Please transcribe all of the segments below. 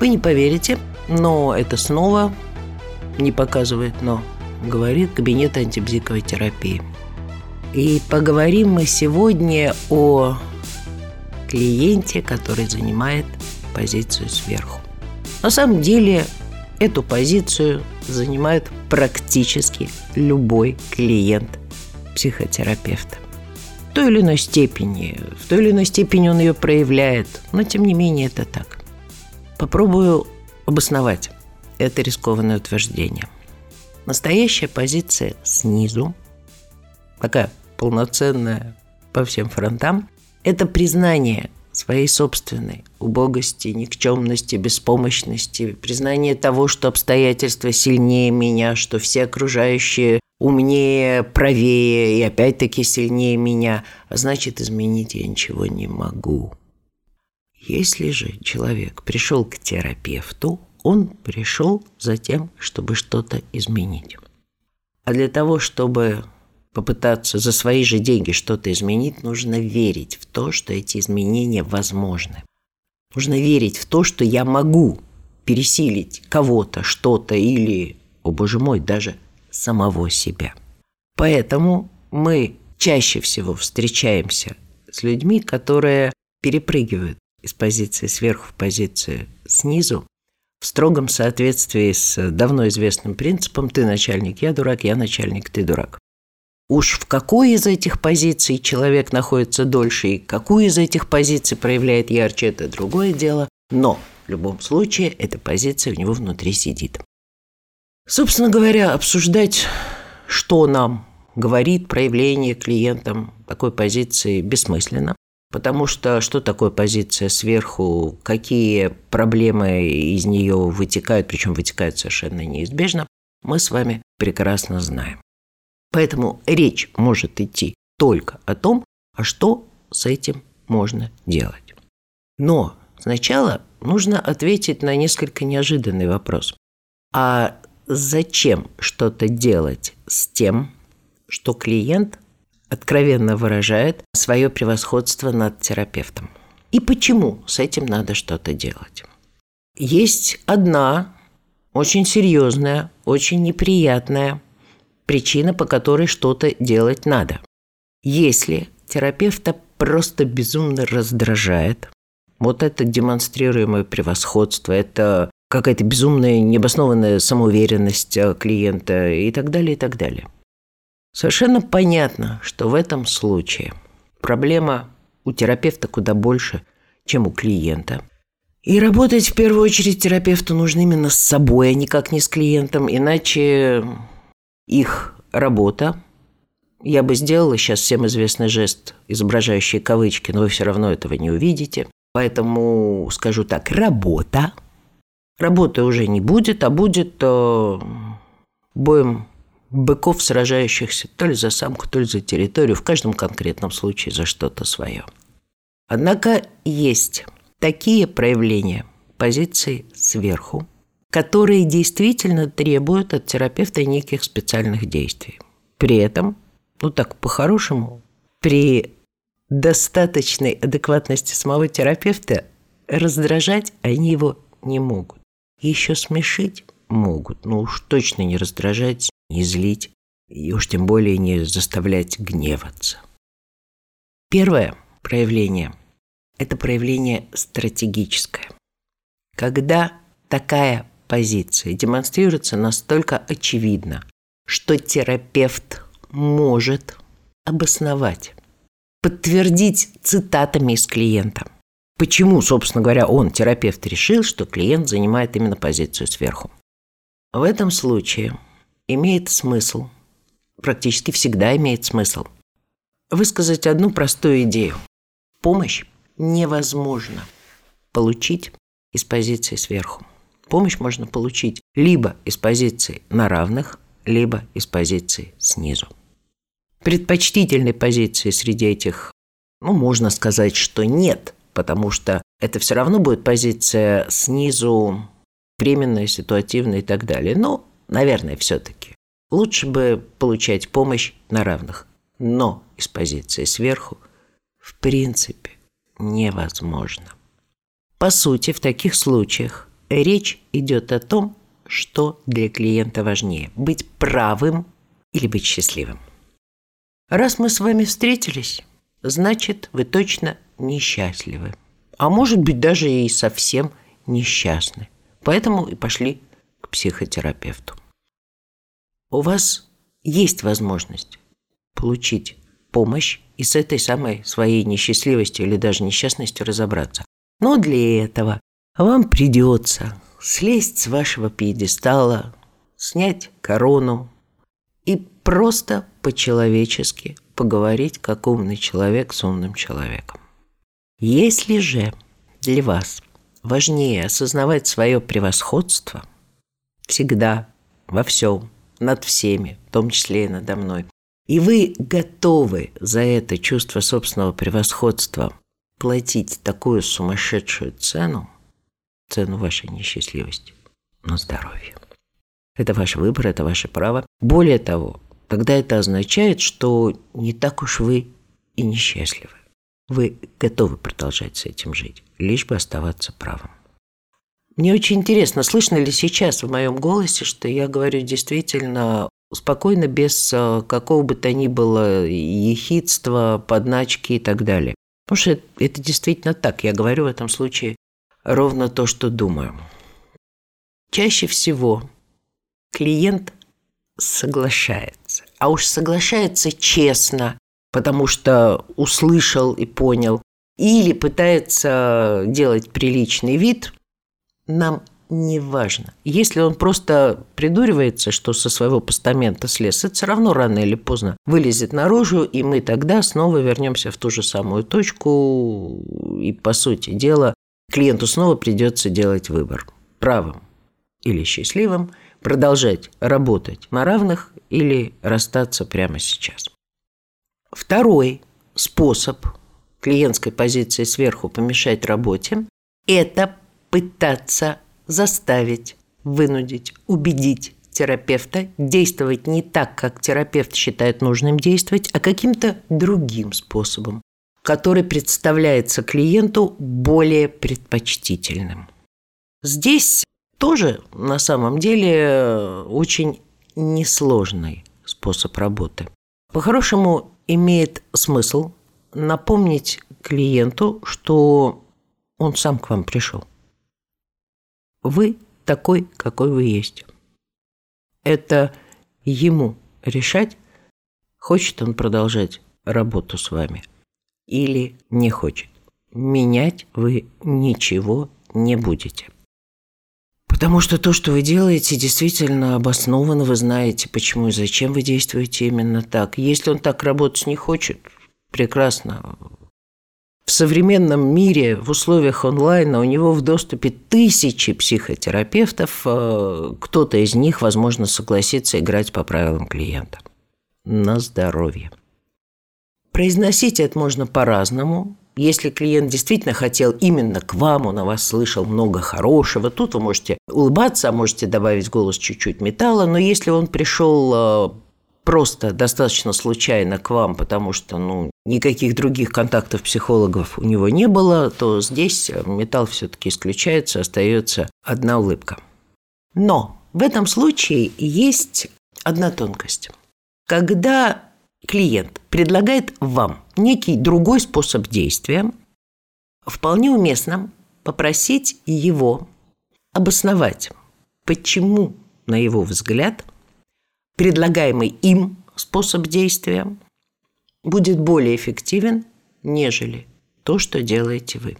Вы не поверите, но это снова не показывает, но говорит кабинет антибзиковой терапии. И поговорим мы сегодня о клиенте, который занимает позицию сверху. На самом деле эту позицию занимает практически любой клиент психотерапевта. В той или иной степени, в той или иной степени он ее проявляет, но тем не менее это так. Попробую обосновать это рискованное утверждение. Настоящая позиция снизу, такая полноценная по всем фронтам, это признание своей собственной убогости, никчемности, беспомощности, признание того, что обстоятельства сильнее меня, что все окружающие умнее, правее и опять-таки сильнее меня, а значит, изменить я ничего не могу. Если же человек пришел к терапевту, он пришел за тем, чтобы что-то изменить. А для того, чтобы попытаться за свои же деньги что-то изменить, нужно верить в то, что эти изменения возможны. Нужно верить в то, что я могу пересилить кого-то, что-то или, о боже мой, даже самого себя. Поэтому мы чаще всего встречаемся с людьми, которые перепрыгивают из позиции сверху в позицию снизу в строгом соответствии с давно известным принципом «ты начальник, я дурак, я начальник, ты дурак». Уж в какой из этих позиций человек находится дольше и какую из этих позиций проявляет ярче, это другое дело. Но в любом случае эта позиция у него внутри сидит. Собственно говоря, обсуждать, что нам говорит проявление клиентам такой позиции, бессмысленно. Потому что что такое позиция сверху, какие проблемы из нее вытекают, причем вытекают совершенно неизбежно, мы с вами прекрасно знаем. Поэтому речь может идти только о том, а что с этим можно делать. Но сначала нужно ответить на несколько неожиданный вопрос. А зачем что-то делать с тем, что клиент откровенно выражает свое превосходство над терапевтом? И почему с этим надо что-то делать? Есть одна очень серьезная, очень неприятная причина, по которой что-то делать надо. Если терапевта просто безумно раздражает, вот это демонстрируемое превосходство, это какая-то безумная, необоснованная самоуверенность э, клиента и так далее, и так далее. Совершенно понятно, что в этом случае проблема у терапевта куда больше, чем у клиента. И работать в первую очередь терапевту нужно именно с собой, а никак не с клиентом, иначе их работа. Я бы сделала сейчас всем известный жест, изображающий кавычки, но вы все равно этого не увидите. Поэтому скажу так, работа. Работы уже не будет, а будет э, боем быков, сражающихся то ли за самку, то ли за территорию, в каждом конкретном случае за что-то свое. Однако есть такие проявления позиции сверху, которые действительно требуют от терапевта неких специальных действий. При этом, ну так по-хорошему, при достаточной адекватности самого терапевта раздражать они его не могут. Еще смешить могут, но уж точно не раздражать, не злить, и уж тем более не заставлять гневаться. Первое проявление – это проявление стратегическое. Когда такая позиции демонстрируется настолько очевидно, что терапевт может обосновать, подтвердить цитатами из клиента. Почему, собственно говоря, он, терапевт, решил, что клиент занимает именно позицию сверху? В этом случае имеет смысл, практически всегда имеет смысл, высказать одну простую идею. Помощь невозможно получить из позиции сверху помощь можно получить либо из позиции на равных, либо из позиции снизу. Предпочтительной позиции среди этих, ну, можно сказать, что нет, потому что это все равно будет позиция снизу, временная, ситуативная и так далее. Но, наверное, все-таки лучше бы получать помощь на равных. Но из позиции сверху в принципе невозможно. По сути, в таких случаях речь идет о том, что для клиента важнее – быть правым или быть счастливым. Раз мы с вами встретились, значит, вы точно несчастливы. А может быть, даже и совсем несчастны. Поэтому и пошли к психотерапевту. У вас есть возможность получить помощь и с этой самой своей несчастливостью или даже несчастностью разобраться. Но для этого вам придется слезть с вашего пьедестала, снять корону и просто по-человечески поговорить как умный человек с умным человеком. Если же для вас важнее осознавать свое превосходство всегда, во всем, над всеми, в том числе и надо мной, и вы готовы за это чувство собственного превосходства платить такую сумасшедшую цену, цену вашей несчастливости, на здоровье. Это ваш выбор, это ваше право. Более того, тогда это означает, что не так уж вы и несчастливы. Вы готовы продолжать с этим жить, лишь бы оставаться правым. Мне очень интересно, слышно ли сейчас в моем голосе, что я говорю действительно спокойно, без э, какого бы то ни было ехидства, подначки и так далее. Потому что это действительно так. Я говорю в этом случае ровно то, что думаю. Чаще всего клиент соглашается. А уж соглашается честно, потому что услышал и понял. Или пытается делать приличный вид. Нам не важно. Если он просто придуривается, что со своего постамента слез, это все равно рано или поздно вылезет наружу, и мы тогда снова вернемся в ту же самую точку, и, по сути дела, клиенту снова придется делать выбор. Правым или счастливым, продолжать работать на равных или расстаться прямо сейчас. Второй способ клиентской позиции сверху помешать работе – это пытаться заставить, вынудить, убедить терапевта действовать не так, как терапевт считает нужным действовать, а каким-то другим способом, который представляется клиенту более предпочтительным. Здесь тоже на самом деле очень несложный способ работы. По-хорошему имеет смысл напомнить клиенту, что он сам к вам пришел. Вы такой, какой вы есть. Это ему решать, хочет он продолжать работу с вами или не хочет. Менять вы ничего не будете. Потому что то, что вы делаете, действительно обосновано, вы знаете, почему и зачем вы действуете именно так. Если он так работать не хочет, прекрасно, в современном мире, в условиях онлайна, у него в доступе тысячи психотерапевтов. Э, кто-то из них, возможно, согласится играть по правилам клиента. На здоровье. Произносить это можно по-разному. Если клиент действительно хотел именно к вам, он о вас слышал много хорошего, тут вы можете улыбаться, а можете добавить голос чуть-чуть металла. Но если он пришел э, просто достаточно случайно к вам, потому что ну, никаких других контактов психологов у него не было, то здесь металл все-таки исключается, остается одна улыбка. Но в этом случае есть одна тонкость. Когда клиент предлагает вам некий другой способ действия, вполне уместно попросить его обосновать, почему, на его взгляд, предлагаемый им способ действия будет более эффективен, нежели то, что делаете вы.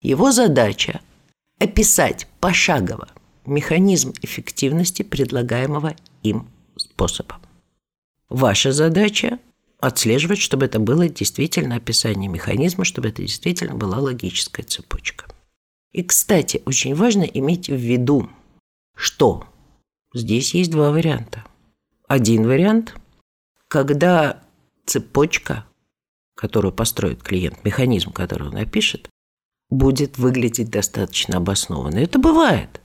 Его задача – описать пошагово механизм эффективности предлагаемого им способа. Ваша задача – отслеживать, чтобы это было действительно описание механизма, чтобы это действительно была логическая цепочка. И, кстати, очень важно иметь в виду, что здесь есть два варианта – один вариант, когда цепочка, которую построит клиент, механизм, который он напишет, будет выглядеть достаточно обоснованно. Это бывает.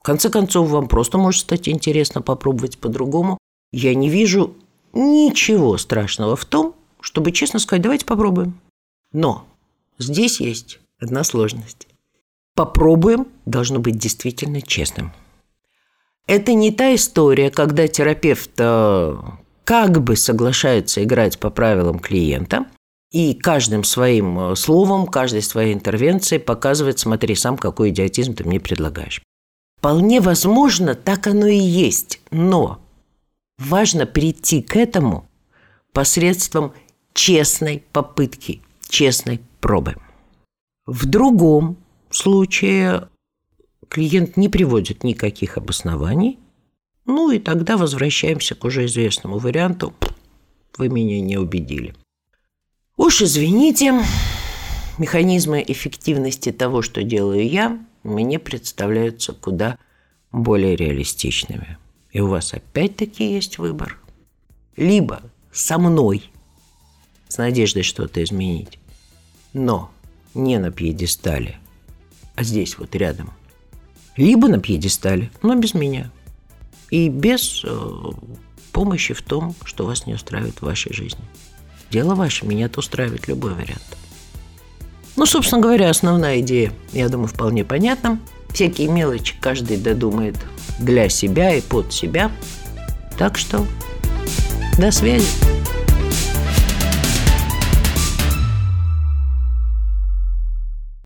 В конце концов, вам просто может стать интересно попробовать по-другому. Я не вижу ничего страшного в том, чтобы честно сказать, давайте попробуем. Но здесь есть одна сложность. попробуем должно быть действительно честным. Это не та история, когда терапевт э, как бы соглашается играть по правилам клиента и каждым своим э, словом, каждой своей интервенцией показывает, смотри, сам какой идиотизм ты мне предлагаешь. Вполне возможно, так оно и есть, но важно прийти к этому посредством честной попытки, честной пробы. В другом случае клиент не приводит никаких обоснований, ну и тогда возвращаемся к уже известному варианту «вы меня не убедили». Уж извините, механизмы эффективности того, что делаю я, мне представляются куда более реалистичными. И у вас опять-таки есть выбор. Либо со мной, с надеждой что-то изменить, но не на пьедестале, а здесь вот рядом. Либо на пьедестале, но без меня. И без э, помощи в том, что вас не устраивает в вашей жизни. Дело ваше, меня-то устраивает любой вариант. Ну, собственно говоря, основная идея, я думаю, вполне понятна. Всякие мелочи каждый додумает для себя и под себя. Так что до связи.